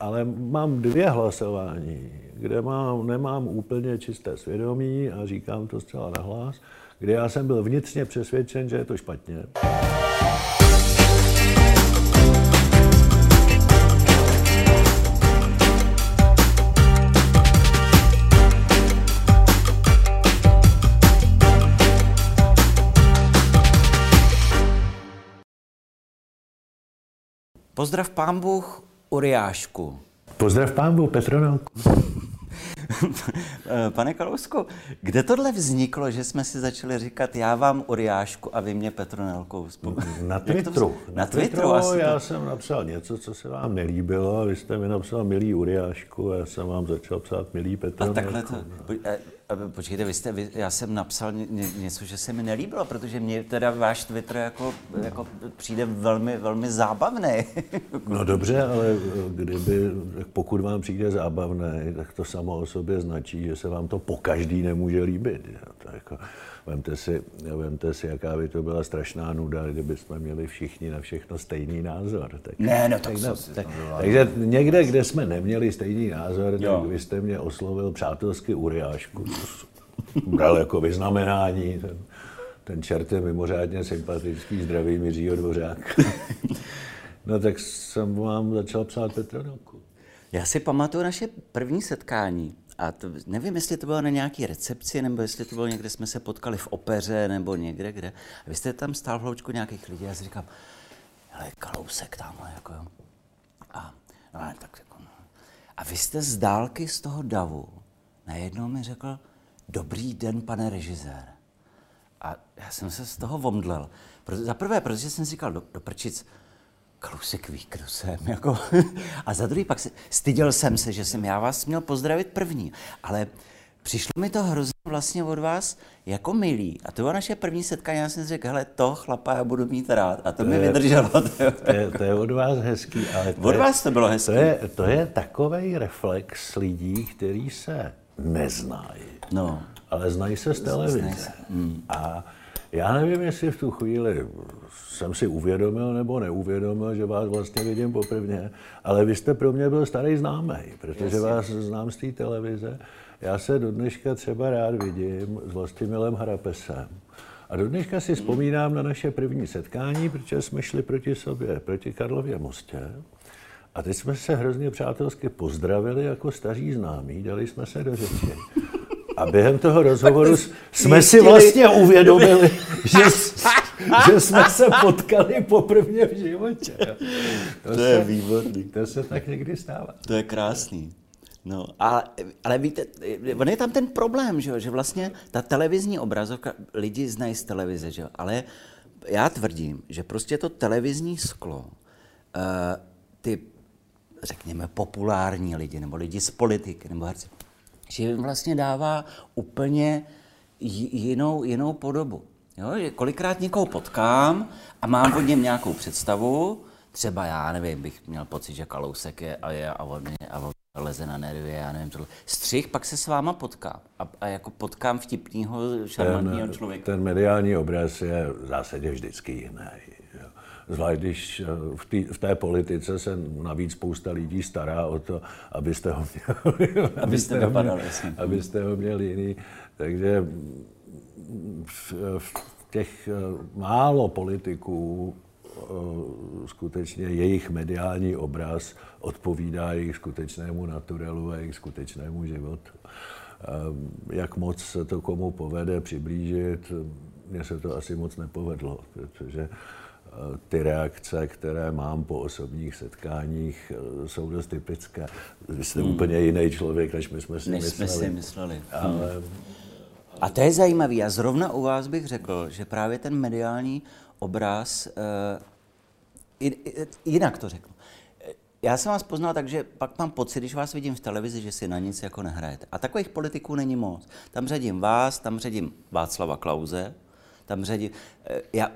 ale mám dvě hlasování, kde mám, nemám úplně čisté svědomí a říkám to zcela nahlas, kde já jsem byl vnitřně přesvědčen, že je to špatně. Pozdrav pán Bůh Uriášku. Pozdrav pán Bůh Petronelku. Pane Kalousku, kde tohle vzniklo, že jsme si začali říkat já vám Uriášku a vy mě Petronelkou? Na Twitteru. Na, na Twitteru, Twitteru já to... jsem napsal něco, co se vám nelíbilo a vy jste mi napsal milý Uriášku a já jsem vám začal psát milý Petronelku. A takhle to... Počkejte, vy jste, vy, já jsem napsal ně, něco, že se mi nelíbilo, protože mě teda váš Twitter jako, jako přijde velmi, velmi zábavný. no dobře, ale kdyby, pokud vám přijde zábavné, tak to samo o sobě značí, že se vám to po každý nemůže líbit. To jako, Vemte si, vemte si, jaká by to byla strašná nuda, kdyby jsme měli všichni na všechno stejný názor. Tak, ne, no tak, tak, tak, Takže někde, kde jsme neměli stejný názor, jo. tak vy jste mě oslovil přátelsky Uriášku. Bral jako vyznamenání. Ten, ten čert je mimořádně sympatický, zdravý Jiřího Dvořák. no tak jsem vám začal psát Petronilku. Já si pamatuju naše první setkání. A to, nevím, jestli to bylo na nějaké recepci, nebo jestli to bylo někde, jsme se potkali v opeře, nebo někde, kde. A vy jste tam stál v hloučku nějakých lidí a já si říkám, hele, kalousek tamhle, jako jo. A, no, tak jako, no. a vy jste z dálky z toho davu najednou mi řekl, dobrý den, pane režisér. A já jsem se z toho vomdlel. Za prvé, protože jsem si říkal, do, do prčic, Kalousek ví, kdo jsem. Jako. A za druhý pak se, styděl jsem se, že jsem já vás měl pozdravit první. Ale přišlo mi to hrozně vlastně od vás jako milý. A to bylo naše první setkání, já jsem si řekl, hele, to chlapa já budu mít rád. A to, to mi je, vydrželo. To je, to je od vás hezký. Ale to od je, vás to bylo hezký. To je, to je takový reflex lidí, kteří se neznají. No. Ale znají se z televize. Se. Hmm. A já nevím, jestli v tu chvíli jsem si uvědomil nebo neuvědomil, že vás vlastně vidím poprvé, ale vy jste pro mě byl starý známý, protože Jasně. vás znám z té televize. Já se do dneška třeba rád vidím s Vlastimilem Harapesem. A do dneška si vzpomínám na naše první setkání, protože jsme šli proti sobě, proti Karlově mostě. A teď jsme se hrozně přátelsky pozdravili jako staří známí, dali jsme se do řeči. A během toho rozhovoru jsme si vlastně uvědomili, že, že jsme se potkali poprvé v životě. To, to je výborný. To se tak někdy stává. To je krásný. No, ale, ale víte, on je tam ten problém, že, že vlastně ta televizní obrazovka, lidi znají z televize, že? ale já tvrdím, že prostě to televizní sklo, uh, ty, řekněme, populární lidi, nebo lidi z politiky, nebo herci, že jim vlastně dává úplně jinou, jinou podobu. Jo? Že kolikrát někoho potkám a mám o něm nějakou představu, třeba já nevím, bych měl pocit, že Kalousek je a, je a on, a on leze na nervy, já nevím, tohle. Střih, pak se s váma potkám a, a jako potkám vtipného, šarmantního člověka. Ten mediální obraz je v zásadě vždycky jiný. Zvlášť když eh, v, tý, v té politice se navíc spousta lidí stará o to, abyste ho měli, abyste, ho měli, abyste ho měli jiný. Takže v, v těch eh, málo politiků eh, skutečně jejich mediální obraz odpovídá jejich skutečnému naturelu a jejich skutečnému životu. Jak moc se to komu povede přiblížit, mně se to asi moc nepovedlo, protože ty reakce, které mám po osobních setkáních, eh, jsou dost typické. Vy jste hmm. úplně jiný člověk, než my jsme si než mysleli. jsme si mysleli. Ale... Hmm. A to je zajímavé. A zrovna u vás bych řekl, že právě ten mediální obraz, uh, jinak to řeknu. Já jsem vás poznal tak, že pak mám pocit, když vás vidím v televizi, že si na nic jako nehrajete. A takových politiků není moc. Tam řadím vás, tam řadím Václava Klauze, tam řadím... Eh, já,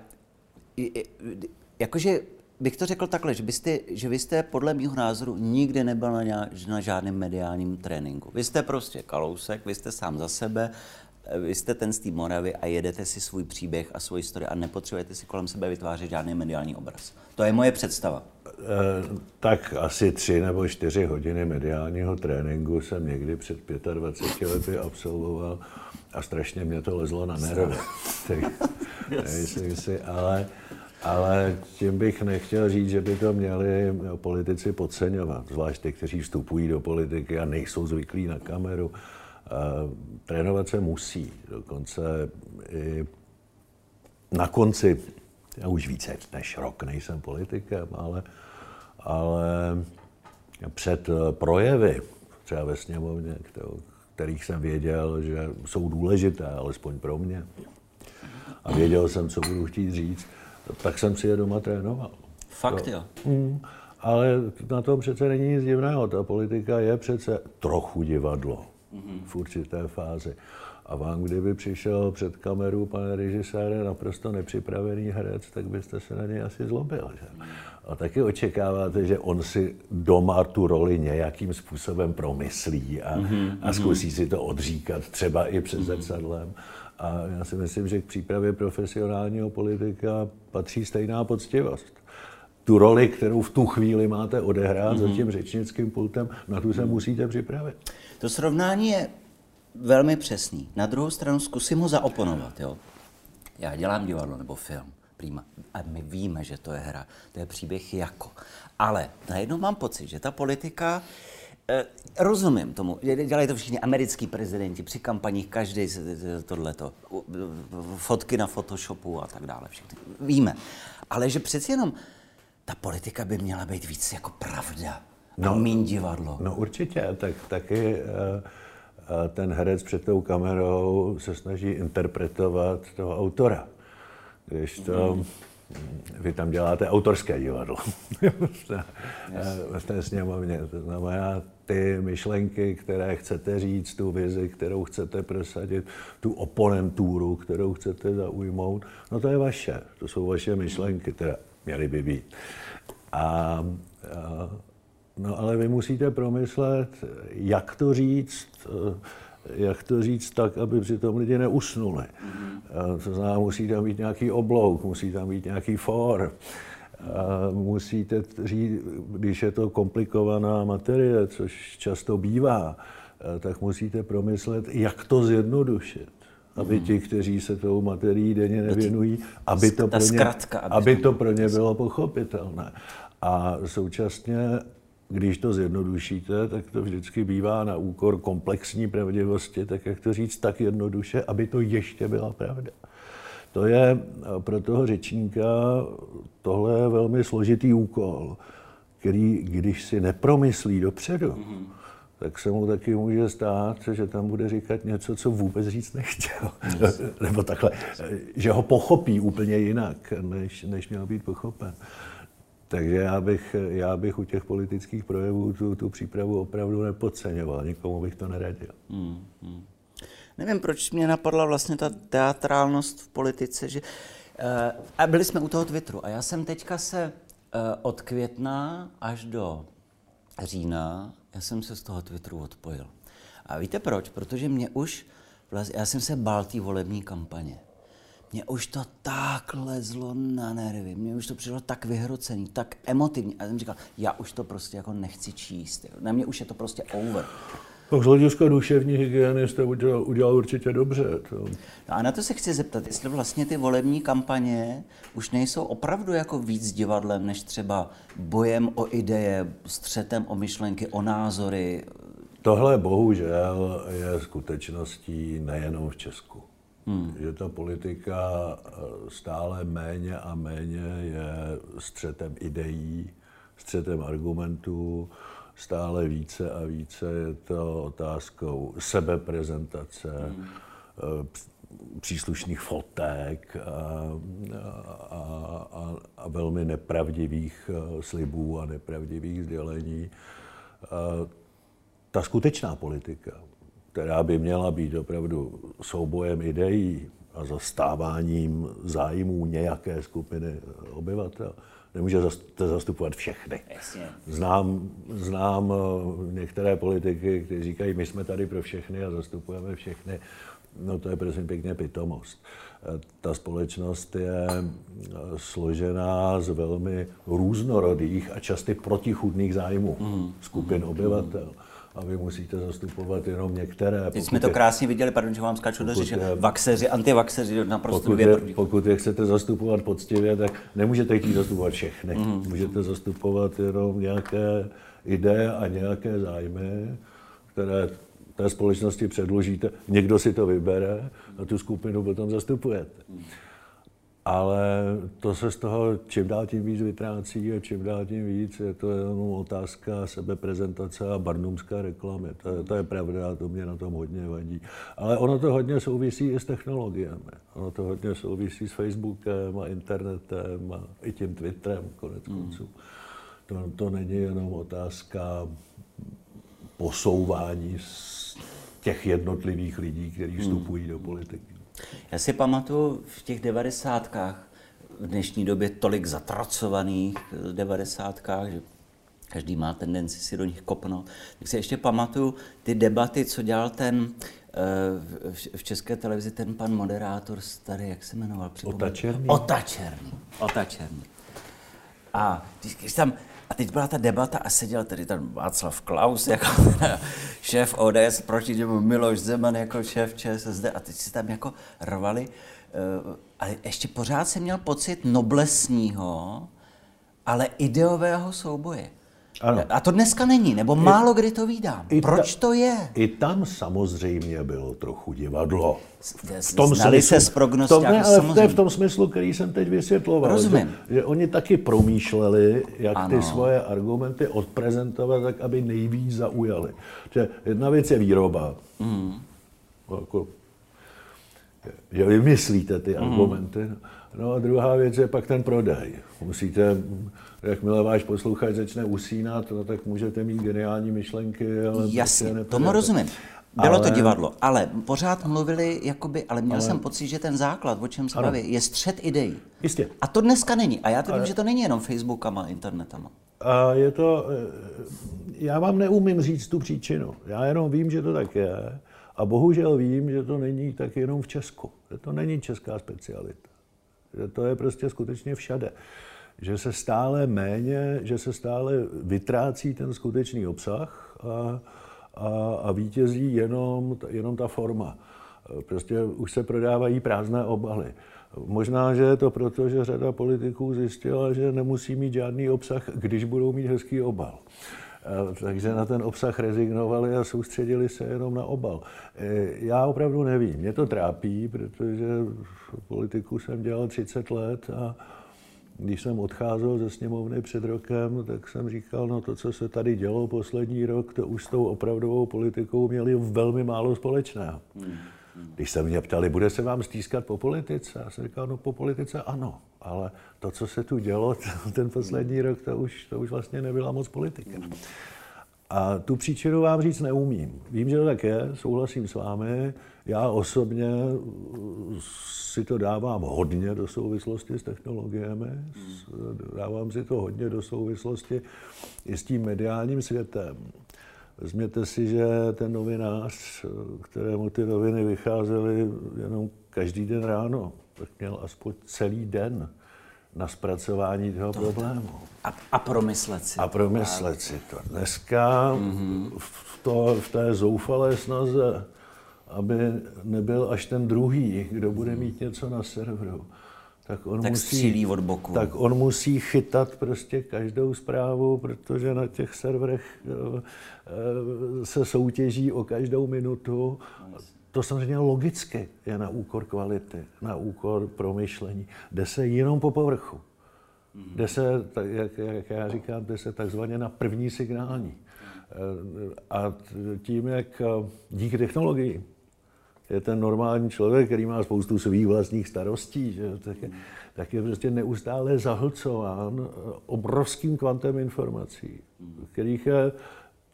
jakože bych to řekl takhle, že, byste, že vy jste podle mého názoru nikdy nebyl na, nějak, na žádném mediálním tréninku. Vy jste prostě kalousek, vy jste sám za sebe, vy jste ten z té Moravy a jedete si svůj příběh a svoji historii a nepotřebujete si kolem sebe vytvářet žádný mediální obraz. To je moje představa. tak asi tři nebo čtyři hodiny mediálního tréninku jsem někdy před 25 lety absolvoval a strašně mě to lezlo na nervy. Myslím si, ale, ale tím bych nechtěl říct, že by to měli politici podceňovat, zvlášť ty, kteří vstupují do politiky a nejsou zvyklí na kameru. Trénovat se musí, dokonce i na konci, já už více než rok nejsem politikem, ale, ale před projevy, třeba ve sněmovně, kterých jsem věděl, že jsou důležité, alespoň pro mě, a věděl jsem, co budu chtít říct, tak jsem si je doma trénoval. Fakt jo? Mm, ale na tom přece není nic divného. Ta politika je přece trochu divadlo mm-hmm. v určité fázi. A vám, kdyby přišel před kameru, pane režisére, naprosto nepřipravený herec, tak byste se na něj asi zlobil. Že? A taky očekáváte, že on si doma tu roli nějakým způsobem promyslí a, mm-hmm. a zkusí si to odříkat, třeba i před mm-hmm. zrcadlem. A já si myslím, že k přípravě profesionálního politika patří stejná poctivost. Tu roli, kterou v tu chvíli máte odehrát mm-hmm. za tím řečnickým pultem, na tu se mm-hmm. musíte připravit. To srovnání je velmi přesný. Na druhou stranu zkusím ho zaoponovat. Jo? Já dělám divadlo nebo film, prýma. A my víme, že to je hra, to je příběh jako. Ale najednou mám pocit, že ta politika, eh, rozumím tomu, dělají to všichni americký prezidenti při kampaních, každý tohleto, fotky na Photoshopu a tak dále, všichni. Víme. Ale že přeci jenom ta politika by měla být víc jako pravda. No, a divadlo. No určitě, tak taky uh ten herec před tou kamerou se snaží interpretovat toho autora. Když to, mm. vy tam děláte autorské divadlo v té sněmovně. To znamená, ty myšlenky, které chcete říct, tu vizi, kterou chcete prosadit, tu oponenturu, kterou chcete zaujmout, no to je vaše. To jsou vaše myšlenky, které měly by být. A, a No ale vy musíte promyslet, jak to říct, eh, jak to říct tak, aby při tom lidi neusnuli. Mm-hmm. To znamená, musí tam být nějaký oblouk, musí tam být nějaký for. Musíte říct, když je to komplikovaná materie, což často bývá, eh, tak musíte promyslet, jak to zjednodušit aby ti, kteří se tou materií denně nevěnují, aby to, pro ně, aby to pro ně bylo pochopitelné. A současně když to zjednodušíte, tak to vždycky bývá na úkor komplexní pravdivosti, tak jak to říct tak jednoduše, aby to ještě byla pravda. To je pro toho řečníka tohle je velmi složitý úkol, který, když si nepromyslí dopředu, mm-hmm. tak se mu taky může stát, že tam bude říkat něco, co vůbec říct nechtěl. Yes. Nebo takhle, že ho pochopí úplně jinak, než, než měl být pochopen. Takže já bych, já bych u těch politických projevů tu, tu přípravu opravdu nepodceňoval. Nikomu bych to neradil. Hmm, hmm. Nevím, proč mě napadla vlastně ta teatrálnost v politice, že... Uh, a byli jsme u toho Twitteru a já jsem teďka se uh, od května až do října, já jsem se z toho Twitteru odpojil. A víte proč? Protože mě už, vlastně, já jsem se bál té volební kampaně mě už to tak lezlo na nervy, mě už to přišlo tak vyhrocený, tak emotivní. A jsem říkal, já už to prostě jako nechci číst. Na mě už je to prostě over. Tak z hlediska duševní hygieny jste udělal, udělal určitě dobře. To. No a na to se chci zeptat, jestli vlastně ty volební kampaně už nejsou opravdu jako víc divadlem, než třeba bojem o ideje, střetem o myšlenky, o názory. Tohle bohužel je skutečností nejenom v Česku. Hmm. Že ta politika eh, stále méně a méně je střetem ideí, střetem argumentů, stále více a více je to otázkou sebeprezentace, hmm. příslušných fotek a, a, a, a velmi nepravdivých eh, slibů a nepravdivých sdělení. Ta skutečná politika, která by měla být opravdu soubojem ideí a zastáváním zájmů nějaké skupiny obyvatel, nemůžete zastupovat všechny. Znám, znám eh, některé politiky, kteří říkají, my jsme tady pro všechny a zastupujeme všechny. No to je prosím pěkně pitomost. Ta společnost je složená z velmi různorodých a časty protichudných zájmů mm. skupin mm. A vy musíte zastupovat jenom některé. Teď jsme to krásně viděli, pardon, že vám skáču do řeči, vaxeři, antivaxeři, naprosto pokud je, pokud je chcete zastupovat poctivě, tak nemůžete jít zastupovat všechny. Mm. Můžete zastupovat jenom nějaké ideje a nějaké zájmy, které té společnosti předložíte, někdo si to vybere a tu skupinu potom zastupujete. Ale to se z toho čím dál tím víc vytrácí a čím dál tím víc je to jenom otázka sebeprezentace a barnumská reklamy. To, je, to je pravda a to mě na tom hodně vadí. Ale ono to hodně souvisí i s technologiemi. Ono to hodně souvisí s Facebookem a internetem a i tím Twitterem konec konců. To, to není jenom otázka posouvání těch jednotlivých lidí, kteří vstupují do politiky. Já si pamatuju v těch devadesátkách, v dnešní době tolik zatracovaných devadesátkách, že každý má tendenci si do nich kopnout. Tak si ještě pamatuju ty debaty, co dělal ten eh, v české televizi ten pan moderátor starý, jak se jmenoval? Otačerný. Otačerný. Otačerný. A když tam a teď byla ta debata a seděl tady ten Václav Klaus jako šéf ODS proti němu Miloš Zeman jako šéf ČSSD a teď si tam jako rvali. Eh, a ještě pořád jsem měl pocit noblesního, ale ideového souboje. Ano. A to dneska není, nebo I, málo kdy to vídám. Proč ta, to je? I tam samozřejmě bylo trochu divadlo. V tom Znali smyslu, se s prognostiáky, ale v, té, v tom smyslu, který jsem teď vysvětloval. Rozumím. Že, že oni taky promýšleli, jak ano. ty svoje argumenty odprezentovat tak, aby nejvíc zaujali. Že jedna věc je výroba. Mm. Jako, že vymyslíte ty mm. argumenty. No a druhá věc je pak ten prodej. Musíte jakmile váš posluchač začne usínat, no, tak můžete mít geniální myšlenky, ale... Jasně, prostě tomu rozumím. Bylo ale... to divadlo, ale pořád mluvili, jakoby, ale měl ale... jsem pocit, že ten základ, o čem se baví, je střed ideí. Jistě. A to dneska není. A já to ale... vím, že to není jenom Facebookama, internetama. A je to... Eh, já vám neumím říct tu příčinu. Já jenom vím, že to tak je. A bohužel vím, že to není tak jenom v Česku. Že to není česká specialita. To je prostě skutečně všade že se stále méně, že se stále vytrácí ten skutečný obsah a, a, a vítězí jenom, jenom ta forma. Prostě už se prodávají prázdné obaly. Možná, že je to proto, že řada politiků zjistila, že nemusí mít žádný obsah, když budou mít hezký obal. Takže na ten obsah rezignovali a soustředili se jenom na obal. E, já opravdu nevím, mě to trápí, protože politiku jsem dělal 30 let a, když jsem odcházel ze sněmovny před rokem, tak jsem říkal, no to, co se tady dělo poslední rok, to už s tou opravdovou politikou měli velmi málo společného. Když se mě ptali, bude se vám stýskat po politice? Já jsem říkal, no po politice ano, ale to, co se tu dělo ten poslední rok, to už, to už vlastně nebyla moc politika. A tu příčinu vám říct neumím. Vím, že to tak je, souhlasím s vámi. Já osobně si to dávám hodně do souvislosti s technologiemi, dávám si to hodně do souvislosti i s tím mediálním světem. Vezměte si, že ten novinář, kterému ty noviny vycházely jenom každý den ráno, tak měl aspoň celý den na zpracování toho to, problému. A, a promyslet si. A promyslet si to. Dneska mm-hmm. v, to, v té zoufalé snaze aby nebyl až ten druhý, kdo bude mít něco na serveru. Tak on, tak musí, od boku. tak on musí chytat prostě každou zprávu, protože na těch serverech eh, eh, se soutěží o každou minutu. To samozřejmě logicky je na úkor kvality, na úkor promyšlení. Jde se jenom po povrchu. Jde se, jak, jak já říkám, jde se takzvaně na první signální. Eh, a tím, jak díky technologii je ten normální člověk, který má spoustu svých vlastních starostí, že, tak, je, tak je prostě neustále zahlcován obrovským kvantem informací, kterých je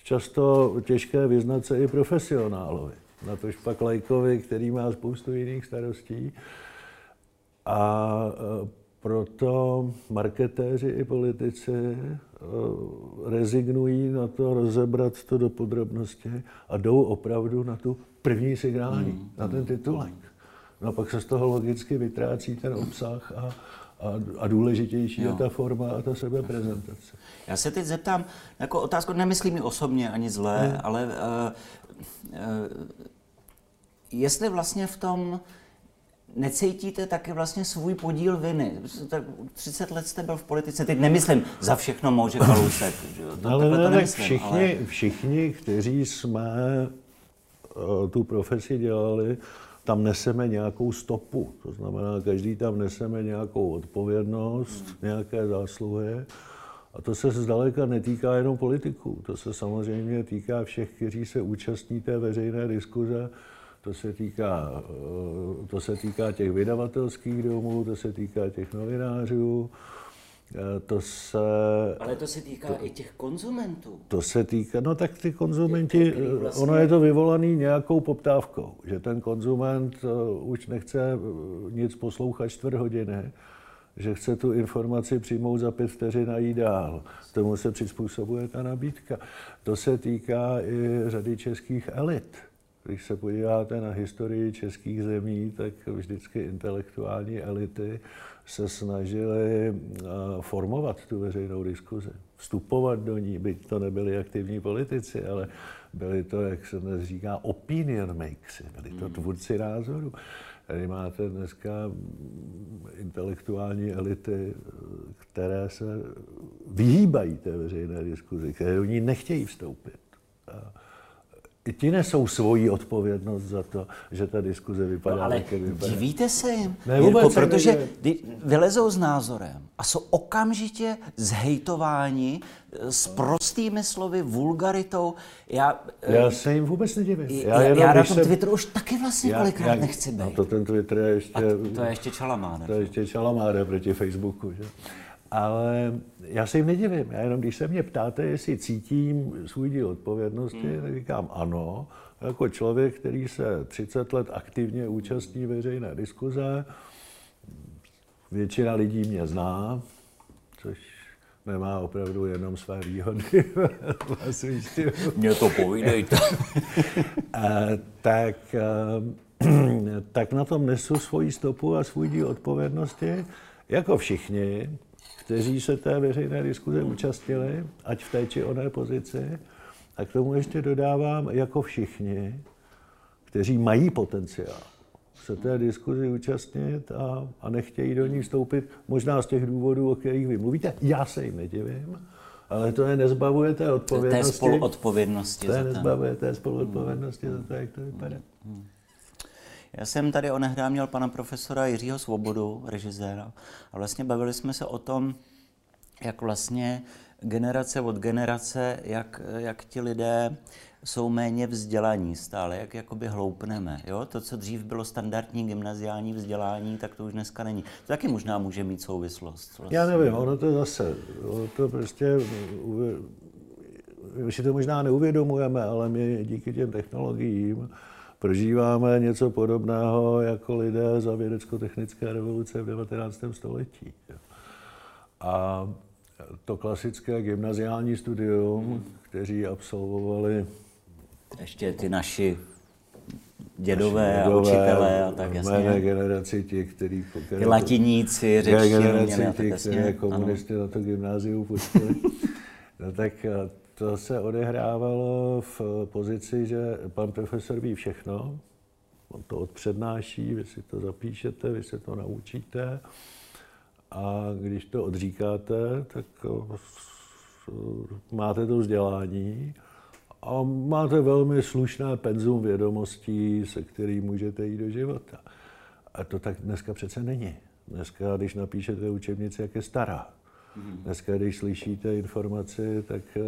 často těžké vyznat se i profesionálovi. Na tož pak lajkovi, který má spoustu jiných starostí. A e, proto marketéři i politici eh, rezignují na to rozebrat to do podrobnosti a jdou opravdu na tu první signální, mm. na ten titulek. No a pak se z toho logicky vytrácí ten obsah a, a, a důležitější jo. je ta forma a ta sebeprezentace. Já se teď zeptám, jako otázku, nemyslím mi osobně ani zlé, ne. ale uh, jestli vlastně v tom necítíte taky vlastně svůj podíl viny. Tak 30 let jste byl v politice, teď nemyslím za všechno může Kalousek. To, ale ne, to nemyslím, všichni, ale... všichni, kteří jsme uh, tu profesi dělali, tam neseme nějakou stopu. To znamená, každý tam neseme nějakou odpovědnost, hmm. nějaké zásluhy. A to se zdaleka netýká jenom politiků. To se samozřejmě týká všech, kteří se účastní té veřejné diskuze. To se týká, eh, to se týká těch vydavatelských domů, to se týká těch novinářů, eh, to se... Ale to se týká to, i těch konzumentů. To se týká, no tak ty konzumenti, vlastně... ono je to vyvolaný nějakou poptávkou, že ten konzument už nechce nic poslouchat čtvrt hodiny, že chce tu informaci přijmout za pět vteřin a jít dál. Tomu se přizpůsobuje ta nabídka. To se týká i řady českých elit. Když se podíváte na historii českých zemí, tak vždycky intelektuální elity se snažili eh, formovat tu veřejnou diskuzi, vstupovat do ní, byť to nebyli aktivní politici, ale byli to, jak se dnes říká, opinion makers, byli to hmm. tvůrci názoru. Tady máte dneska intelektuální elity, které se vyhýbají té veřejné diskuzi, které do ní nechtějí vstoupit. I ti nesou svoji odpovědnost za to, že ta diskuze vypadá, no, ale jak vypadá. divíte se jim, ne, Jirko, protože vylezou s názorem a jsou okamžitě zhejtováni s prostými slovy, vulgaritou. Já, já se jim vůbec nedivím. Já, já, já na tom jsem... Twitteru už taky vlastně já, kolikrát já, nechci být. No to ten Twitter je ještě... A to je ještě čalamáne. To je ještě čalamáne proti Facebooku. Že? Ale já se jim nedivím. Já jenom, když se mě ptáte, jestli cítím svůj díl odpovědnosti, hmm. tak říkám ano. Jako člověk, který se 30 let aktivně účastní veřejné diskuze, většina lidí mě zná, což nemá opravdu jenom své výhody. Mně to povídejte. tak, tak na tom nesu svoji stopu a svůj díl odpovědnosti, jako všichni, kteří se té veřejné diskuze účastnili, ať v té či oné pozici. A k tomu ještě dodávám, jako všichni, kteří mají potenciál se té diskuzi účastnit a, a nechtějí do ní vstoupit, možná z těch důvodů, o kterých vy mluvíte. Já se jim nedivím, ale to je nezbavuje té odpovědnosti. Té spoluodpovědnosti. To je nezbavuje té spoluodpovědnosti za to, jak to vypadá. Hmm. Já jsem tady onehdá měl pana profesora Jiřího Svobodu, režiséra, a vlastně bavili jsme se o tom, jak vlastně generace od generace, jak, jak ti lidé jsou méně vzdělaní stále, jak jakoby hloupneme. Jo? To, co dřív bylo standardní gymnaziální vzdělání, tak to už dneska není. To taky možná může mít souvislost. Vlastně. Já nevím, ono to zase, ono to prostě, my si to možná neuvědomujeme, ale my díky těm technologiím prožíváme něco podobného jako lidé za vědecko-technické revoluce v 19. století. A to klasické gymnaziální studium, kteří absolvovali... Ještě ty naši dědové, naši dědové a učitelé a tak jasně. Mé generaci těch, kteří... Ty latiníci řečtí. generaci těch, kteří komunisty na to gymnázium pustili. no tak to se odehrávalo v pozici, že pan profesor ví všechno, on to odpřednáší, vy si to zapíšete, vy se to naučíte a když to odříkáte, tak máte to vzdělání a máte velmi slušné penzum vědomostí, se kterým můžete jít do života. A to tak dneska přece není. Dneska, když napíšete učebnici, jak je stará, Dneska, když slyšíte informaci, tak eh,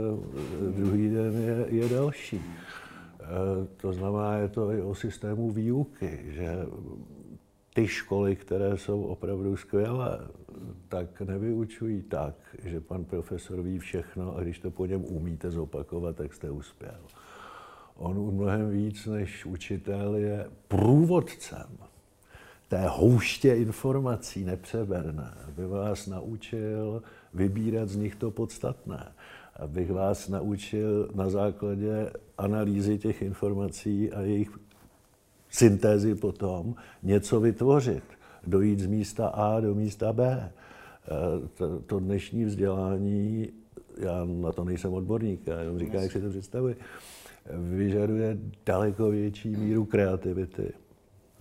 druhý den je, je další. Eh, to znamená, je to i o systému výuky, že ty školy, které jsou opravdu skvělé, tak nevyučují tak, že pan profesor ví všechno a když to po něm umíte zopakovat, tak jste uspěl. On mnohem víc než učitel je průvodcem té houště informací nepřeberné, aby vás naučil vybírat z nich to podstatné, abych vás naučil na základě analýzy těch informací a jejich syntézy potom něco vytvořit, dojít z místa A do místa B. To, to dnešní vzdělání, já na to nejsem odborník, já jenom říkám, jak si to představuji, vyžaduje daleko větší míru kreativity,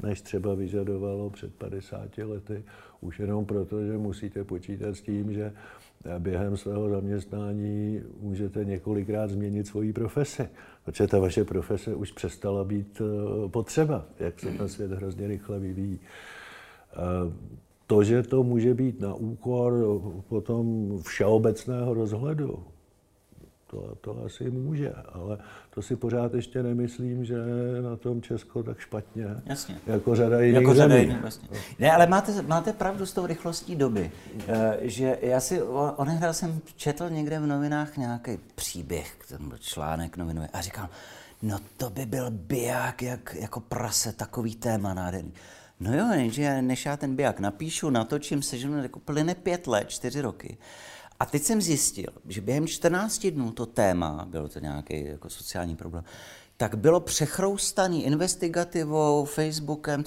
než třeba vyžadovalo před 50 lety, už jenom proto, že musíte počítat s tím, že během svého zaměstnání můžete několikrát změnit svoji profesi, protože ta vaše profese už přestala být eh, potřeba, jak se ten svět hrozně rychle vyvíjí. Eh, to, že to může být na úkor potom všeobecného rozhledu, to, to asi může, ale to si pořád ještě nemyslím, že na tom Česko tak špatně, Jasně. jako řada jiných jako řada zemí. Jiných, vlastně. Ne, ale máte, máte pravdu s tou rychlostí doby, eh, že já si, onehrál jsem četl někde v novinách nějaký příběh, ten článek novinový a říkal, no to by byl biják jak, jako prase, takový téma nádherný. No jo, jenže než já ten biják napíšu, natočím, seženu, jako plyne pět let, čtyři roky. A teď jsem zjistil, že během 14 dnů to téma, bylo to nějaký jako sociální problém, tak bylo přechroustaný investigativou, Facebookem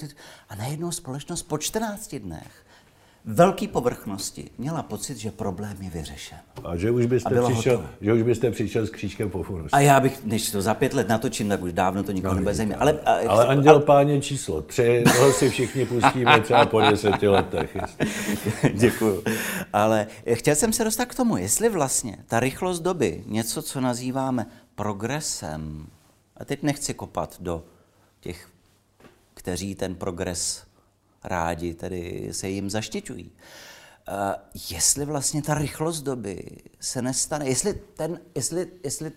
a najednou společnost po 14 dnech velké povrchnosti měla pocit, že problém je vyřešen. A že už byste, přišel, že už byste přišel s křížkem po furu. A já bych, než to za pět let natočím, tak už dávno to nikoho no, nebude zajímat. Ale, a, ale Anděl ale... Páně číslo tři, toho si všichni pustíme třeba po deseti letech. Děkuju. Ale chtěl jsem se dostat k tomu, jestli vlastně ta rychlost doby, něco, co nazýváme progresem, a teď nechci kopat do těch, kteří ten progres rádi tedy se jim zaštiťují. Uh, jestli vlastně ta rychlost doby se nestane, jestli, ten, jestli, jestli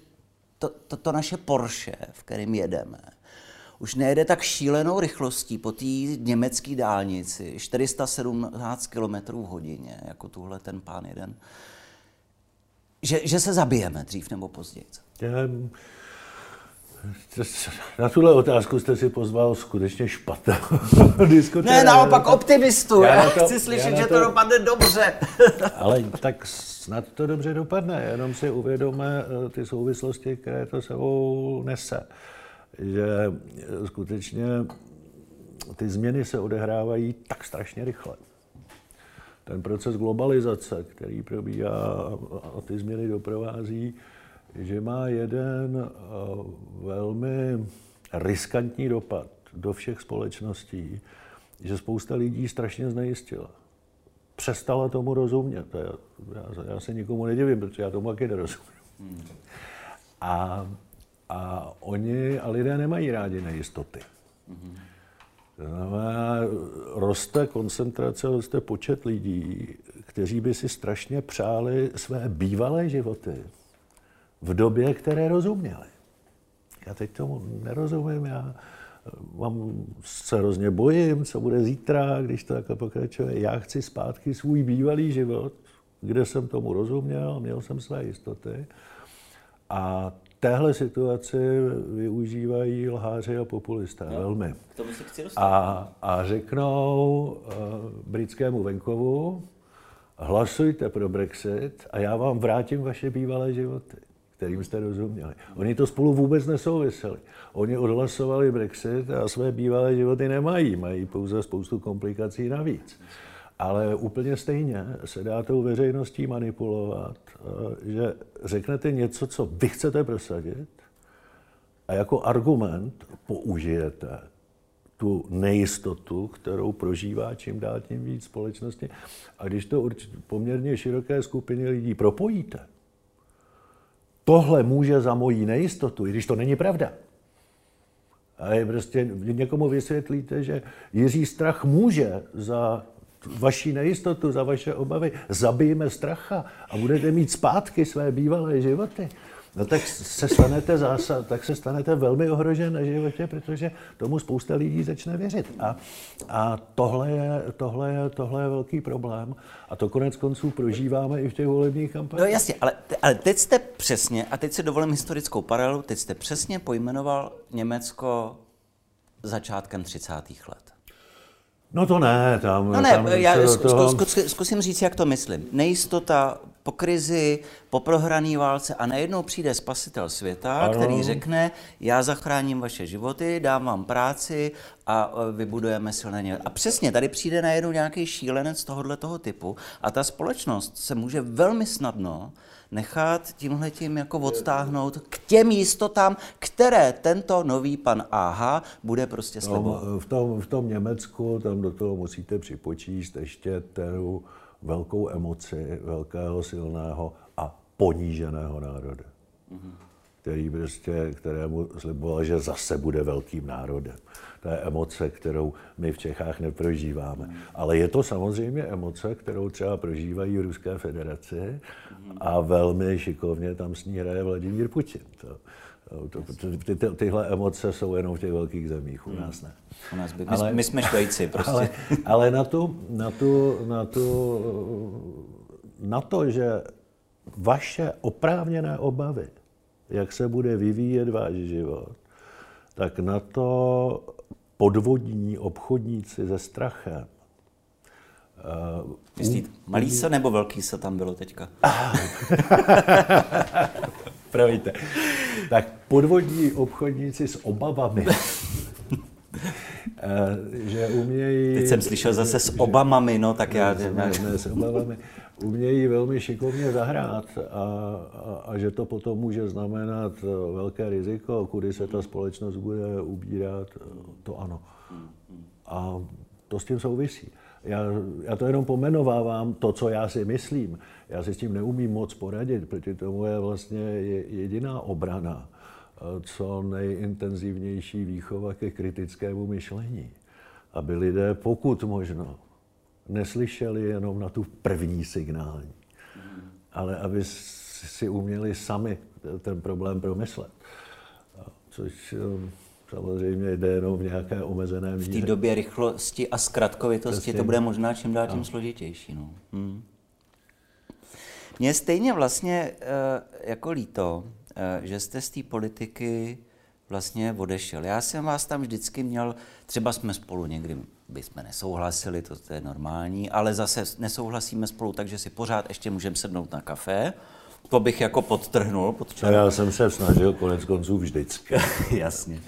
to, to, to naše Porsche, v kterém jedeme, už nejede tak šílenou rychlostí po té německé dálnici, 417 km v hodině, jako tuhle ten pán jeden, že, že se zabijeme dřív nebo později. Na tuhle otázku jste si pozval skutečně špatnou Ne, naopak optimistu. Já, já to, chci slyšet, já že to, to dopadne dobře. ale tak snad to dobře dopadne, jenom si uvědomíme eh, ty souvislosti, které to sebou nese. Že eh, skutečně ty změny se odehrávají tak strašně rychle. Ten proces globalizace, který probíhá a ty změny doprovází, že má jeden eh, velmi riskantní dopad do všech společností, že spousta lidí strašně znejistila. Přestala tomu rozumět. Já, já, já se nikomu nedivím, protože já tomu taky nerozumím. A, a oni a lidé nemají rádi nejistoty. To znamená, roste koncentrace, roste počet lidí, kteří by si strašně přáli své bývalé životy v době, které rozuměli. Já teď tomu nerozumím, já mám, se hrozně bojím, co bude zítra, když to takhle pokračuje. Já chci zpátky svůj bývalý život, kde jsem tomu rozuměl, měl jsem své jistoty. A téhle situaci využívají lháři a populisté jo, velmi. K tomu se chci a, a řeknou uh, britskému venkovu, hlasujte pro Brexit a já vám vrátím vaše bývalé životy kterým jste rozuměli. Oni to spolu vůbec nesouviseli. Oni odhlasovali Brexit a své bývalé životy nemají, mají pouze spoustu komplikací navíc. Ale úplně stejně se dá tou veřejností manipulovat, eh, že řeknete něco, co vy chcete prosadit a jako argument použijete tu nejistotu, kterou prožívá čím dál tím víc společnosti. A když to poměrně široké skupině lidí propojíte, tohle může za moji nejistotu, i když to není pravda. Ale prostě někomu vysvětlíte, že Jiří Strach může za vaši nejistotu, za vaše obavy, zabijeme stracha a budete mít zpátky své bývalé životy no tak se stanete zásad, tak se stanete velmi ohrožen na životě, protože tomu spousta lidí začne věřit. A, a tohle, je, tohle, je, tohle je velký problém. A to konec konců prožíváme i v těch volebních kampaních. No jasně, ale, ale teď jste přesně, a teď si dovolím historickou paralelu, teď jste přesně pojmenoval Německo začátkem 30. let. No to ne, tam... No ne, tam já toho... zkusím říct, jak to myslím. Nejistota po krizi, po prohrané válce a najednou přijde spasitel světa, ano. který řekne, já zachráním vaše životy, dám vám práci a e, vybudujeme silné A přesně, tady přijde najednou nějaký šílenec tohohle toho typu a ta společnost se může velmi snadno nechat tímhletím jako odtáhnout k těm jistotám, které tento nový pan AH bude prostě slibovat. v, tom, v tom Německu tam do toho musíte připočíst ještě tu velkou emoci velkého, silného a poníženého národa. Mm-hmm. Který prostě, kterému sliboval, že zase bude velkým národem. To je emoce, kterou my v Čechách neprožíváme. Ale je to samozřejmě emoce, kterou třeba prožívají v Ruské federaci a velmi šikovně tam s ní hraje Vladimír Putin. To, to, ty, ty, tyhle emoce jsou jenom v těch velkých zemích, u nás ne. U nás by, my, ale, my jsme Švejci prostě. Ale, ale na, tu, na, tu, na, tu, na to, že vaše oprávněné obavy, jak se bude vyvíjet váš život, tak na to podvodní obchodníci se strachem. Uh, Myslíte, malý se nebo velký se tam bylo teďka? Promiňte. Tak podvodní obchodníci s obavami, eh, že umějí... Teď jsem slyšel zase s Obamami, no tak já... Ne, ne, ne s Obamami. Umějí velmi šikovně zahrát a, a, a že to potom může znamenat velké riziko, kudy se ta společnost bude ubírat, to ano. A to s tím souvisí. Já, já to jenom pomenovávám, to, co já si myslím. Já si s tím neumím moc poradit, protože tomu je vlastně jediná obrana, co nejintenzivnější výchova ke kritickému myšlení. Aby lidé, pokud možno, neslyšeli jenom na tu první signální, ale aby si uměli sami ten problém promyslet. Což samozřejmě jde jenom v nějaké omezené míře. V té době rychlosti a zkratkovitosti Přesně. to bude možná čím dál tím složitější. No. Hmm. Mně stejně vlastně eh, jako líto, eh, že jste z té politiky vlastně odešel. Já jsem vás tam vždycky měl, třeba jsme spolu někdy bychom nesouhlasili, to, to je normální, ale zase nesouhlasíme spolu, takže si pořád ještě můžeme sednout na kafe. To bych jako podtrhnul. Podčer... Já jsem se snažil konec konců vždycky. Jasně.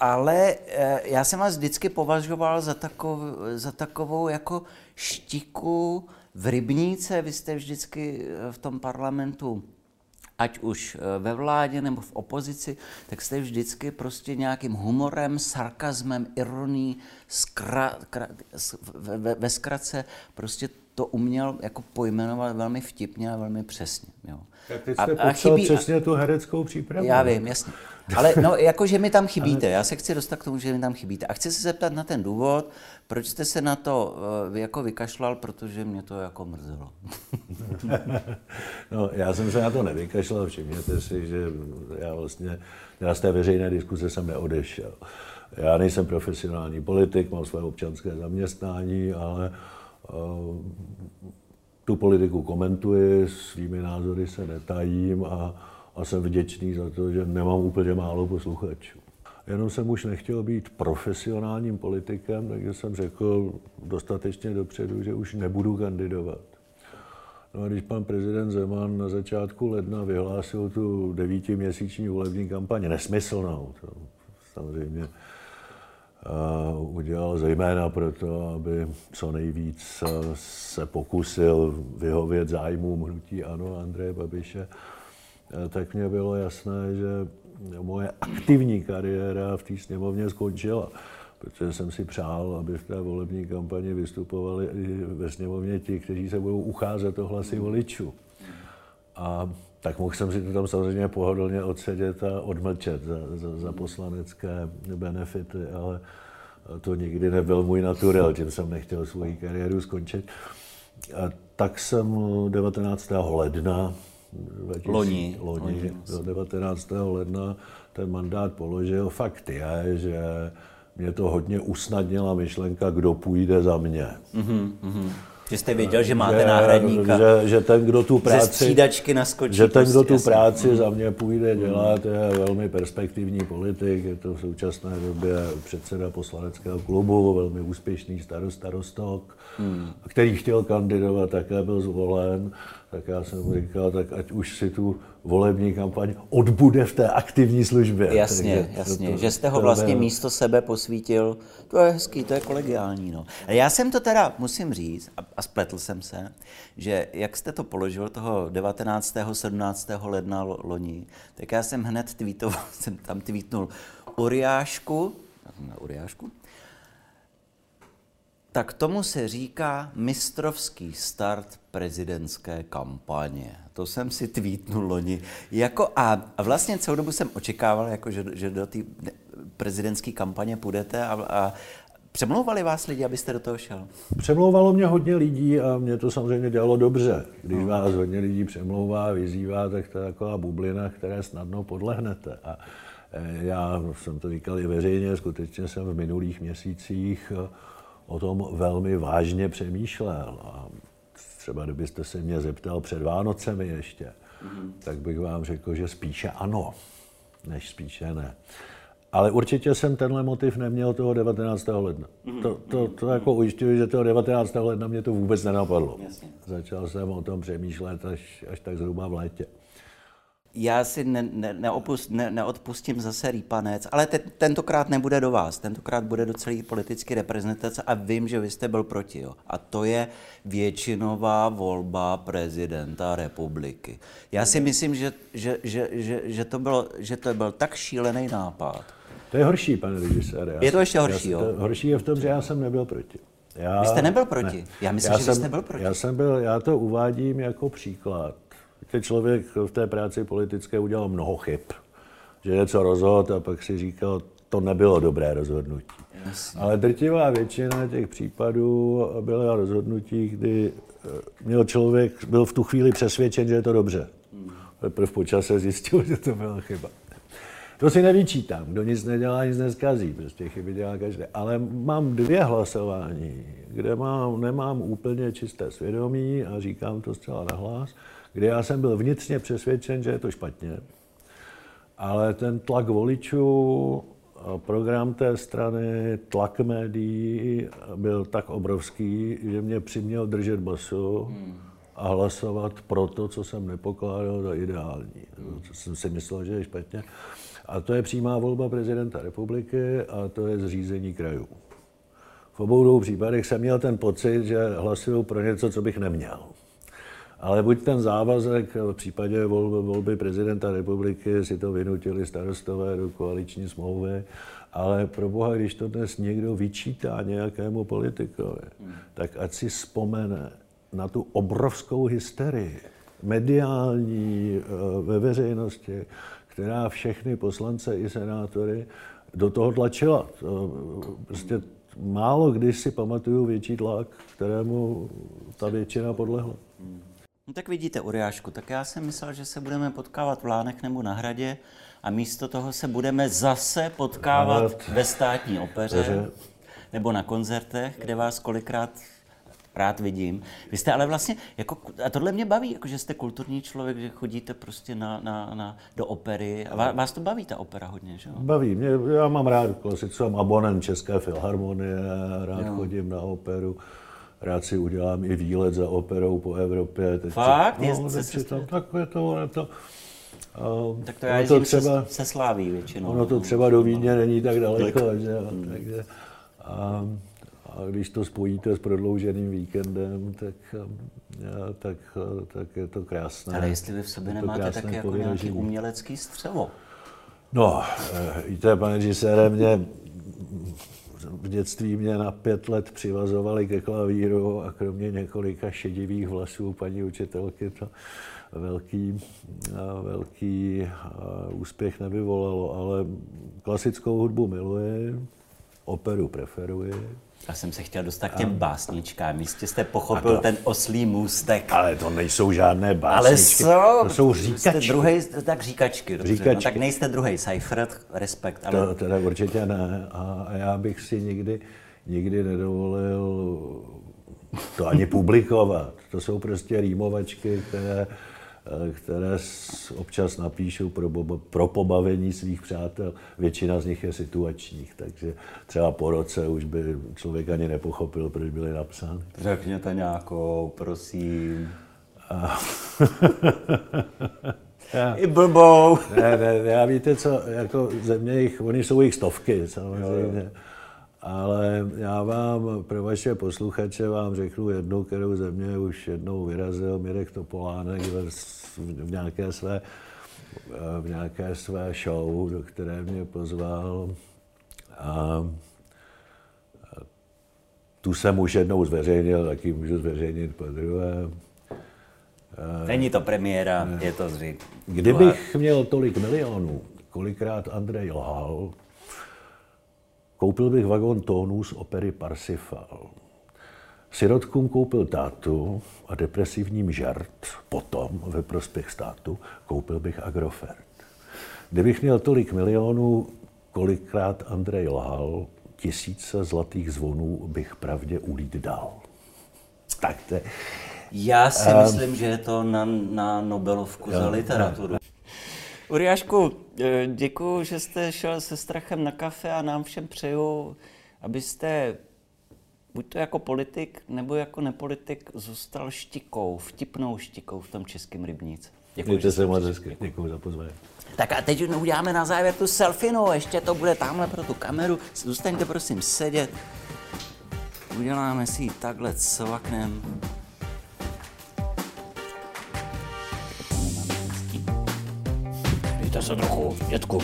Ale eh, já jsem vás vždycky považoval za, takov, za takovou jako štiku v rybníce. Vy jste vždycky eh, v tom parlamentu ať už eh, ve vládě nebo v opozici, tak jste vždycky prostě nějakým humorem, sarkazmem, ironií, skra, kra, ve, ve zkratce prostě to uměl jako pojmenovat velmi vtipně a velmi přesně. Jo. Tak teď jste a, a chybí, přesně tu hereckou přípravu. Já vím, jasně. Ale no, jako, že mi tam chybíte. Já se chci dostat k tomu, že mi tam chybíte. A chci se zeptat na ten důvod, proč jste se na to uh, jako vykašlal, protože mě to jako mrzelo. no, já jsem se na to nevykašlal. Všimněte si, že já vlastně já z té veřejné diskuse jsem neodešel. Já nejsem profesionální politik, mám své občanské zaměstnání, ale uh, tu politiku komentuji, svými názory se netajím a a jsem vděčný za to, že nemám úplně málo posluchačů. Jenom jsem už nechtěl být profesionálním politikem, takže jsem řekl dostatečně dopředu, že už nebudu kandidovat. No a když pan prezident Zeman na začátku ledna vyhlásil tu devítiměsíční volební kampaň nesmyslnou, to samozřejmě udělal zejména proto, aby co nejvíc se pokusil vyhovět zájmům hnutí ANO Andreje Babiše, tak mě bylo jasné, že moje aktivní kariéra v té sněmovně skončila, protože jsem si přál, aby v té volební kampani vystupovali i ve sněmovně ti, kteří se budou ucházet o hlasy voličů. A tak mohl jsem si to tam samozřejmě pohodlně odsedět a odmlčet za, za, za poslanecké benefity, ale to nikdy nebyl můj naturel, tím jsem nechtěl svoji kariéru skončit. A tak jsem 19. ledna 2000, loni, loni, loni 19. ledna ten mandát položil. Fakt je, že mě to hodně usnadnila myšlenka, kdo půjde za mě. Mm-hmm, mm-hmm. Že jste věděl, že máte že, náhradníka. Že, že ten, kdo tu práci... Ze naskočí. Že ten, kdo prostě, tu jasný. práci mm. za mě půjde dělat, je velmi perspektivní politik. Je to v současné době předseda poslaneckého klubu, velmi úspěšný starost, starostok, mm. který chtěl kandidovat, také byl zvolen tak já jsem mu říkal, tak ať už si tu volební kampaň odbude v té aktivní službě. Jasně, Takže jasně, to, že jste ho vlastně byl... místo sebe posvítil. To je hezký, to je kolegiální. No. Já jsem to teda, musím říct, a, a spletl jsem se, že jak jste to položil toho 19. 17. ledna loni, tak já jsem hned tweetoval, jsem tam tweetnul Uriášku, Uriášku, tak tomu se říká mistrovský start prezidentské kampaně. To jsem si tweetnul loni. Jako a, a vlastně celou dobu jsem očekával, jako, že, že do té prezidentské kampaně půjdete a, a Přemlouvali vás lidi, abyste do toho šel? Přemlouvalo mě hodně lidí a mě to samozřejmě dělalo dobře. Když no. vás hodně lidí přemlouvá, vyzývá, tak to je taková bublina, které snadno podlehnete. A e, já jsem to říkal i veřejně, skutečně jsem v minulých měsících o tom velmi vážně přemýšlel. A třeba kdybyste se mě zeptal před Vánocemi ještě, mm-hmm. tak bych vám řekl, že spíše ano, než spíše ne. Ale určitě jsem tenhle motiv neměl toho 19. ledna. Mm-hmm. To, to, to jako ujišťuji, že toho 19. ledna mě to vůbec nenapadlo. Jasně. Začal jsem o tom přemýšlet až, až tak zhruba v létě já si ne, ne, neopust, ne, neodpustím zase rýpanec, ale te, tentokrát nebude do vás, tentokrát bude do celé politické reprezentace a vím, že vy jste byl proti. Jo. A to je většinová volba prezidenta republiky. Já si myslím, že, že, že, že, že, to, bylo, že to byl tak šílený nápad. To je horší, pane režisér. Je to ještě horší, já, jo? Horší je v tom, že já jsem nebyl proti. Já, vy jste nebyl proti? Ne. Já myslím, já že jsem, jste byl proti. Já jsem byl, já to uvádím jako příklad ten člověk v té práci politické udělal mnoho chyb. Že něco rozhodl a pak si říkal, to nebylo dobré rozhodnutí. Jasně. Ale drtivá většina těch případů byla rozhodnutí, kdy eh, měl člověk, byl v tu chvíli přesvědčen, že je to dobře. Teprve po čase zjistil, že to byla chyba. To si nevyčítám. Kdo nic nedělá, nic neskazí. Prostě chyby dělá každý. Ale mám dvě hlasování, kde mám, nemám úplně čisté svědomí a říkám to zcela nahlas kde já jsem byl vnitřně přesvědčen, že je to špatně, ale ten tlak voličů, program té strany, tlak médií byl tak obrovský, že mě přiměl držet basu a hlasovat pro to, co jsem nepokládal za ideální. Co jsem si myslel, že je špatně. A to je přímá volba prezidenta republiky a to je zřízení krajů. V obou dvou případech jsem měl ten pocit, že hlasuju pro něco, co bych neměl. Ale buď ten závazek v případě volby, prezidenta republiky si to vynutili starostové do koaliční smlouvy, ale pro boha, když to dnes někdo vyčítá nějakému politikovi, tak ať si vzpomene na tu obrovskou hysterii, mediální eh, ve veřejnosti, která všechny poslance i senátory do toho tlačila. Prostě málo když si pamatuju větší tlak, kterému ta většina podlehla. No tak vidíte, Uriášku, tak já jsem myslel, že se budeme potkávat v Lánech nebo na hradě a místo toho se budeme zase potkávat Hrad. ve státní opeře Peře. nebo na koncertech, kde vás kolikrát rád vidím. Vy jste ale vlastně, jako, a tohle mě baví, jako, že jste kulturní člověk, že chodíte prostě na, na, na, do opery. A vás to baví ta opera hodně, že jo? Baví. Mě, já mám rád klasiku, jsem abonent České filharmonie, rád jo. chodím na operu rád si udělám i výlet za operou po Evropě. Teď Fakt? No, teď tam, tak je to, je to, Uh, tak to já to třeba, se, se sláví většinou. Ono to třeba do Vídně není tak daleko, že? Hmm. Takže, a, a když to spojíte s prodlouženým víkendem, tak, tak, tak je to krásné. Ale jestli vy v sobě nemáte také jako nějaký umělecký střevo? No, eh, víte, pane režisére, mě v dětství mě na pět let přivazovali ke klavíru a kromě několika šedivých vlasů paní učitelky to velký, velký úspěch nevyvolalo, ale klasickou hudbu miluji, operu preferuji, já jsem se chtěl dostat k těm básničkám. Jistě jste pochopil to, ten oslý můstek. Ale to nejsou žádné básničky. Ale jsou. To jsou říkačky. Jste druhý, tak říkačky. Dobře. říkačky. No, tak nejste druhý Seifert, respekt. Ale... To teda určitě ne. A já bych si nikdy, nikdy nedovolil to ani publikovat. To jsou prostě rýmovačky, které, které občas napíšou pro, pro pobavení svých přátel. Většina z nich je situačních, takže třeba po roce už by člověk ani nepochopil, proč byly napsány. Řekněte nějakou, prosím. A... Já, I blbou. Ne, ne, já víte co, jako země jich, oni jsou jich stovky samozřejmě. Jo, jo. Ale já vám, pro vaše posluchače, vám řeknu jednu, kterou ze mě už jednou vyrazil Mirek Topolánek v nějaké své, v nějaké své show, do které mě pozval. A tu jsem už jednou zveřejnil, taky můžu zveřejnit po druhé. Není to premiéra, je to zřejmě. Kdybych měl tolik milionů, kolikrát Andrej lhal, Koupil bych vagon tónů z opery Parsifal. Sirotkům koupil tátu a depresivním žart potom ve prospěch státu koupil bych Agrofert. Kdybych měl tolik milionů, kolikrát Andrej lhal, tisíce zlatých zvonů bych pravdě ulít dal. Tak to Já si um, myslím, že je to na, na Nobelovku jo, za literaturu. Uriášku, eh, děkuji, že jste šel se strachem na kafe a nám všem přeju, abyste buď to jako politik, nebo jako nepolitik zůstal štikou, vtipnou štikou v tom českém rybníci. Děkuji, Mějte se moc hezky. Děkuji za pozvání. Tak a teď uděláme na závěr tu selfie, no, ještě to bude tamhle pro tu kameru. Zůstaňte prosím sedět. Uděláme si ji takhle cvaknem. Mějte se trochu, dětku.